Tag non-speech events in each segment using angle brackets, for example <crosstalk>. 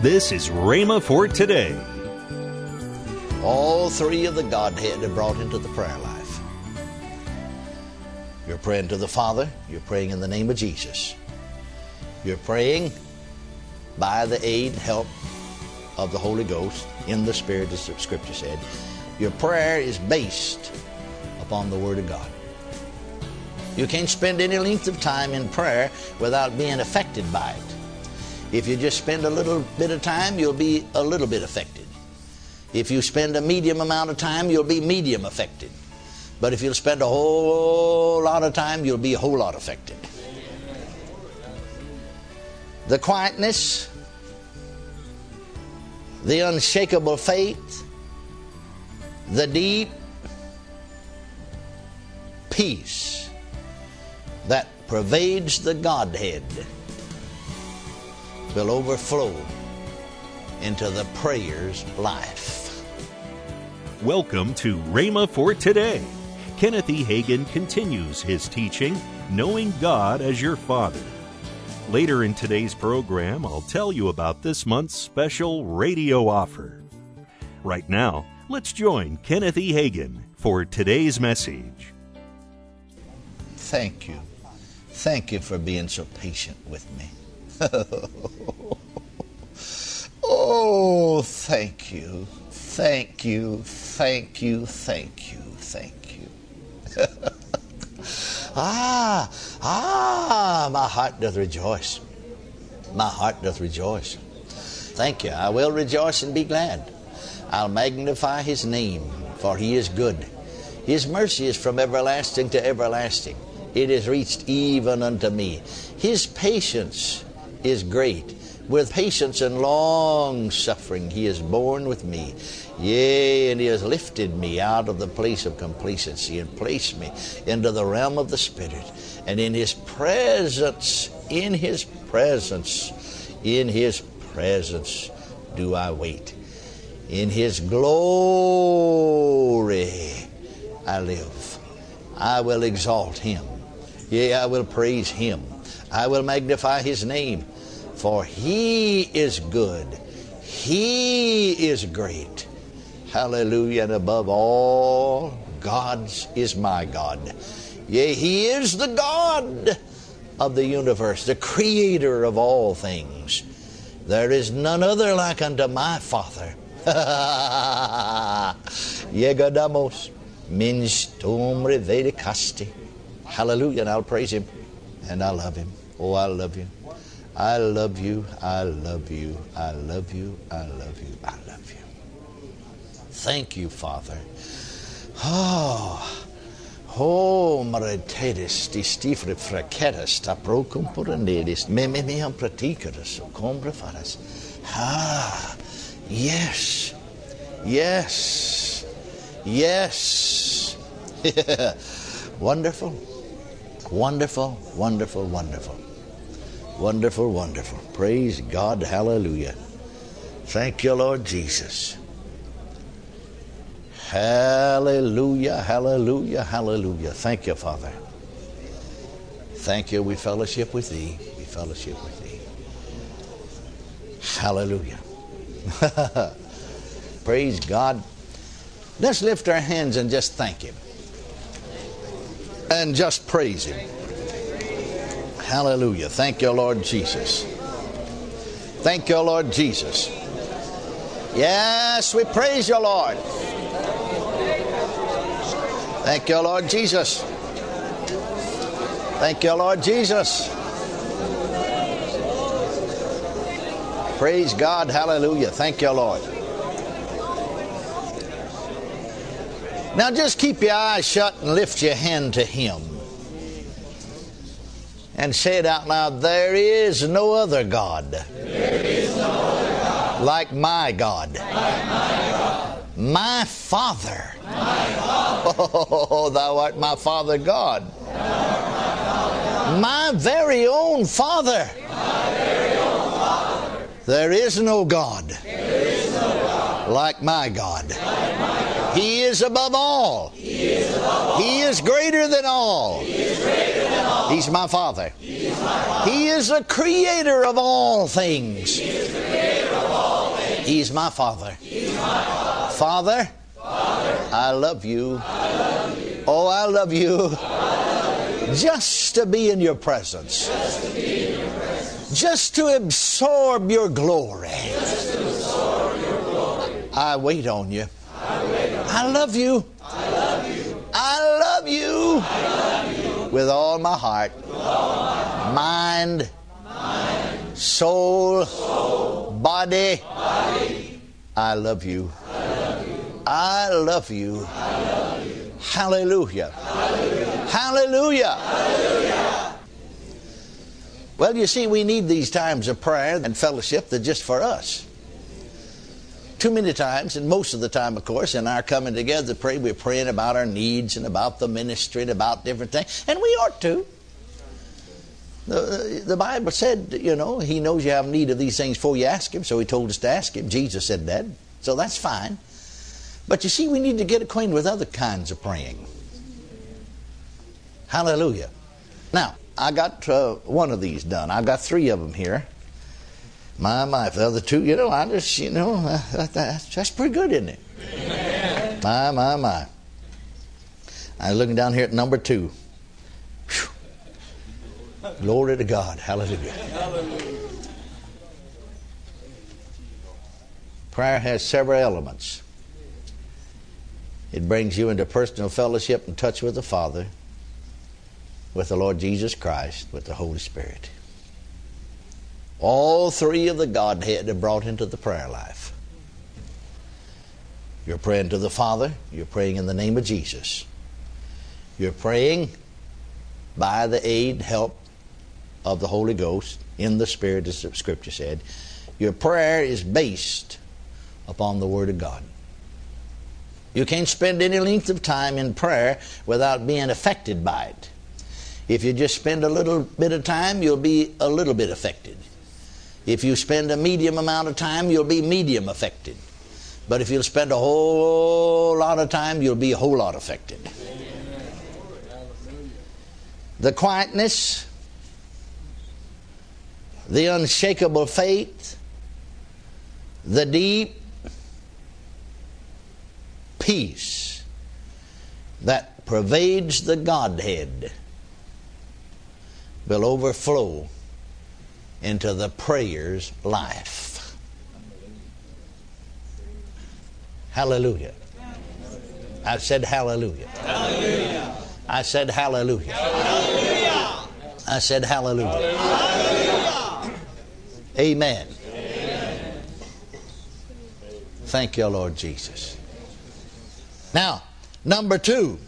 This is Rhema for today. All three of the Godhead are brought into the prayer life. You're praying to the Father, you're praying in the name of Jesus. You're praying by the aid, help of the Holy Ghost in the Spirit, as the Scripture said. Your prayer is based upon the Word of God. You can't spend any length of time in prayer without being affected by it. If you just spend a little bit of time, you'll be a little bit affected. If you spend a medium amount of time, you'll be medium affected. But if you'll spend a whole lot of time, you'll be a whole lot affected. The quietness, the unshakable faith, the deep peace that pervades the Godhead will overflow into the prayer's life. Welcome to Rhema for today. Kenneth E. Hagin continues his teaching, Knowing God as Your Father. Later in today's program, I'll tell you about this month's special radio offer. Right now, let's join Kenneth E. Hagin for today's message. Thank you. Thank you for being so patient with me. <laughs> oh, thank you. Thank you. Thank you. Thank you. Thank you. <laughs> ah, ah, my heart doth rejoice. My heart doth rejoice. Thank you. I will rejoice and be glad. I'll magnify his name, for he is good. His mercy is from everlasting to everlasting. It is reached even unto me. His patience is great. With patience and long suffering, he is borne with me. Yea, and he has lifted me out of the place of complacency and placed me into the realm of the Spirit. And in his presence, in his presence, in his presence do I wait. In his glory I live. I will exalt him. Yea, I will praise him. I will magnify his name. For he is good. He is great. Hallelujah. And above all gods is my God. Yea, he is the God of the universe, the creator of all things. There is none other like unto my Father. <laughs> Yegadamos minstum revedicasti. Hallelujah. And I'll praise him and I love him. Oh, I love you. I love you. I love you. I love you. I love you. I love you. Thank you, Father. Oh, oh, maritetis, distifre fracetas, taprocum puranidis, meme meam praticatus, combre faras. Ah, yes, yes, yes. <laughs> wonderful, wonderful, wonderful, wonderful. Wonderful, wonderful. Praise God. Hallelujah. Thank you, Lord Jesus. Hallelujah, hallelujah, hallelujah. Thank you, Father. Thank you. We fellowship with Thee. We fellowship with Thee. Hallelujah. <laughs> Praise God. Let's lift our hands and just thank Him. And just praise Him. Hallelujah. Thank you, Lord Jesus. Thank you, Lord Jesus. Yes, we praise you, Lord. Thank you, Lord Jesus. Thank you, Lord Jesus. Praise God. Hallelujah. Thank you, Lord. Now just keep your eyes shut and lift your hand to Him and say it out loud there is no other God, no other God. like my God. Like my, God. my Father. My Father. <laughs> Oh, thou art my Father God. My, Father my very own Father. My very own Father. There is no God, there is no God. like my God. Like my God. He is above all. He is above all. He is greater than all. He is greater than all. He's my Father. He is He is the creator of all things. He's my Father. Father, I love you. Oh, I love you. Just to be in your presence. Just to absorb your glory. I wait on you. I love you. I love you. I love you. With all my heart, mind, soul, body. I love you. I love you. Hallelujah. Hallelujah. Well, you see, we need these times of prayer and fellowship that just for us. Too many times, and most of the time, of course, in our coming together to pray, we're praying about our needs and about the ministry and about different things, and we ought to. The, the Bible said, you know, He knows you have need of these things before you ask Him, so He told us to ask Him. Jesus said that, so that's fine. But you see, we need to get acquainted with other kinds of praying. Hallelujah. Now, I got uh, one of these done. I've got three of them here. My, my, the other two, you know, I just, you know, uh, that, that's, that's pretty good, isn't it? My, my, my. I'm looking down here at number two. Whew. Glory to God. Hallelujah. Hallelujah. Prayer has several elements. It brings you into personal fellowship and touch with the Father, with the Lord Jesus Christ, with the Holy Spirit. All three of the Godhead are brought into the prayer life. You're praying to the Father, you're praying in the name of Jesus. You're praying by the aid, help of the Holy Ghost in the Spirit, as the Scripture said. Your prayer is based upon the Word of God. You can't spend any length of time in prayer without being affected by it. If you just spend a little bit of time, you'll be a little bit affected. If you spend a medium amount of time, you'll be medium affected. But if you'll spend a whole lot of time, you'll be a whole lot affected. The quietness, the unshakable faith, the deep peace that pervades the Godhead will overflow into the prayer's life. Hallelujah. I said hallelujah. hallelujah. I said hallelujah. hallelujah. I said hallelujah. hallelujah. Amen. Amen. Thank you, Lord Jesus. Now, number two.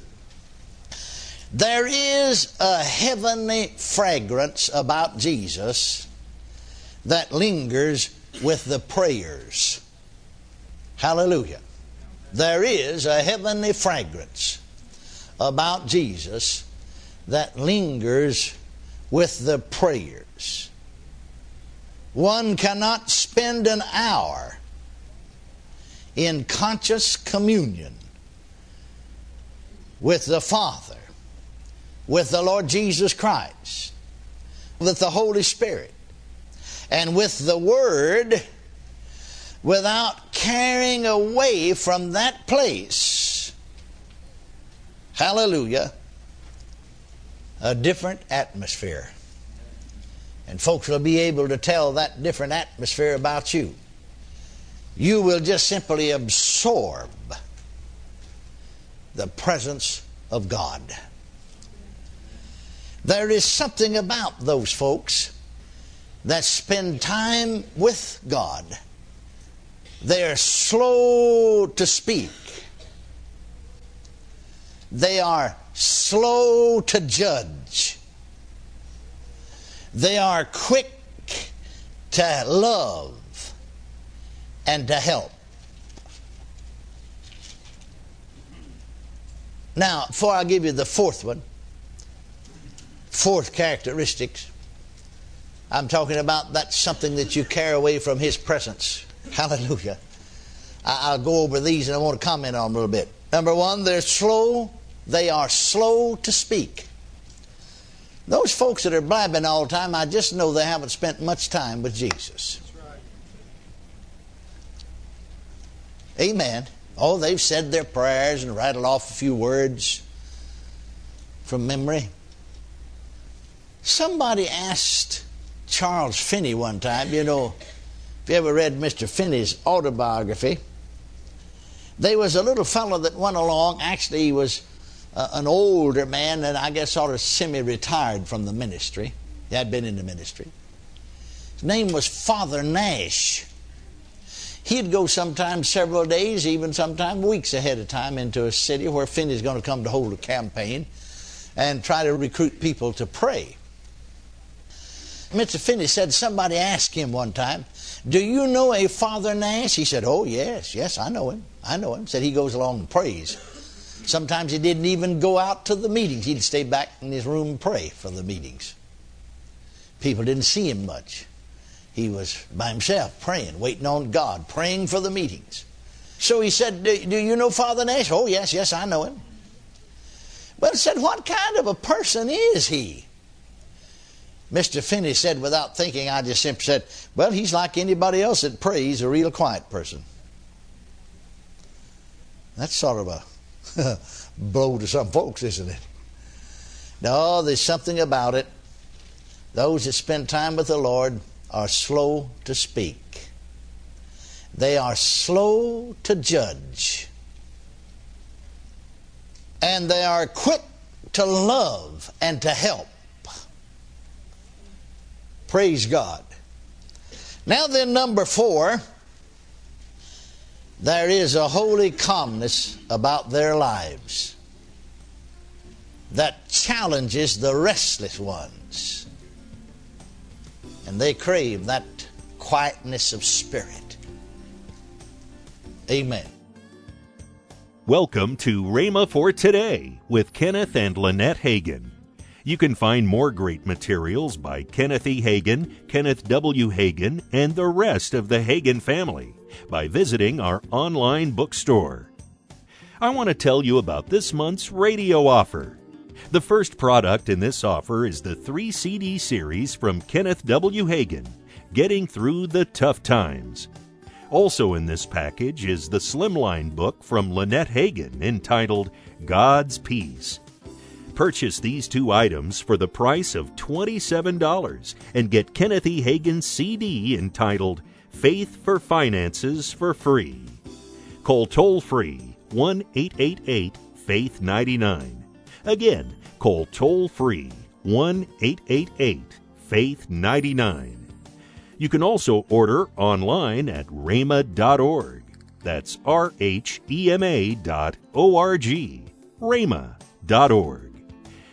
There is a heavenly fragrance about Jesus that lingers with the prayers. Hallelujah. There is a heavenly fragrance about Jesus that lingers with the prayers. One cannot spend an hour in conscious communion with the Father, with the Lord Jesus Christ, with the Holy Spirit, and with the Word without carrying away from that place, hallelujah, a different atmosphere. And folks will be able to tell that different atmosphere about you. You will just simply absorb the presence of God. There is something about those folks that spend time with God. They are slow to speak. They are slow to judge. They are quick to love and to help. Now, before I give you the fourth one, fourth characteristics, I'm talking about that's something that you carry away from His presence. <laughs> Hallelujah. I'll go over these and I want to comment on them a little bit. Number one, they're slow. They are slow to speak. Those folks that are blabbing all the time, I just know they haven't spent much time with Jesus. Amen. Oh, they've said their prayers and rattled off a few words from memory. Somebody asked Charles Finney one time, you know, if you ever read Mr. Finney's autobiography, there was a little fellow that went along. Actually, he was uh, an older man and I guess sort of semi retired from the ministry. He had been in the ministry. His name was Father Nash. He'd go sometimes several days, even sometimes weeks ahead of time, into a city where Finney's going to come to hold a campaign and try to recruit people to pray. Mr. Finney said somebody asked him one time, Do you know a Father Nash? He said, Oh, yes, yes, I know him. I know him. Said he goes along and prays. Sometimes he didn't even go out to the meetings. He'd stay back in his room and pray for the meetings. People didn't see him much. He was by himself praying, waiting on God, praying for the meetings. So he said, Do, do you know Father Nash? Oh, yes, yes, I know him. Well, said, What kind of a person is he? Mr. Finney said, without thinking, I just simply said, Well, he's like anybody else that prays, a real quiet person. That's sort of a <laughs> blow to some folks, isn't it? No, there's something about it. Those that spend time with the Lord are slow to speak, they are slow to judge, and they are quick to love and to help. Praise God. Now, then, number four, there is a holy calmness about their lives that challenges the restless ones. And they crave that quietness of spirit. Amen. Welcome to Rhema for Today with Kenneth and Lynette Hagin. You can find more great materials by Kenneth E. Hagin, Kenneth W. Hagin, and the rest of the Hagin family by visiting our online bookstore. I want to tell you about this month's radio offer. The first product in this offer is the 3 CD series from Kenneth W. Hagin, Getting Through the Tough Times. Also in this package is the Slimline book from Lynette Hagin entitled God's Peace. Purchase these two items for the price of $27 and get Kenneth E. Hagin's CD entitled Faith for Finances for free. Call toll free 1 888 Faith 99. Again, call toll free 1 888 Faith 99. You can also order online at rhema.org. That's R H E M A dot O R G. rhema.org.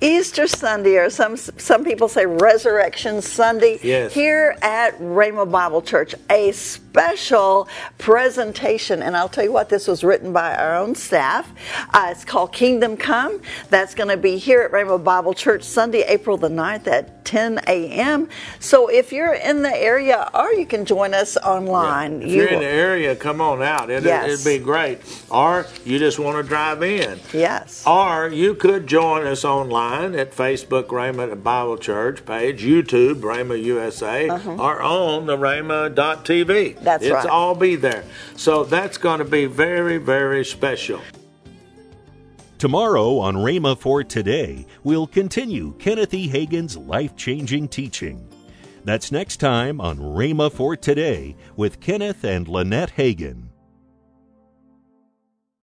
Easter Sunday, or some some people say Resurrection Sunday, Yes. here at Rhema Bible Church, a special presentation. And I'll tell you what, this was written by our own staff. Uh, it's called Kingdom Come. That's going to be here at Rhema Bible Church Sunday, April the 9th at 10 a.m. So if you're in the area, or you can join us online. If you you're in the area, come on out. It, Yes. It'd be great. Or you just want to drive in. yes. Or you could join us online at Facebook Rhema Bible Church page, YouTube Rhema USA, or on the Rhema.tv. Uh-huh. That's it's right. all be there. So that's going to be very, very special. Tomorrow on Rhema for Today, we'll continue Kenneth E. Hagin's life changing teaching. That's next time on Rhema for Today with Kenneth and Lynette Hagin.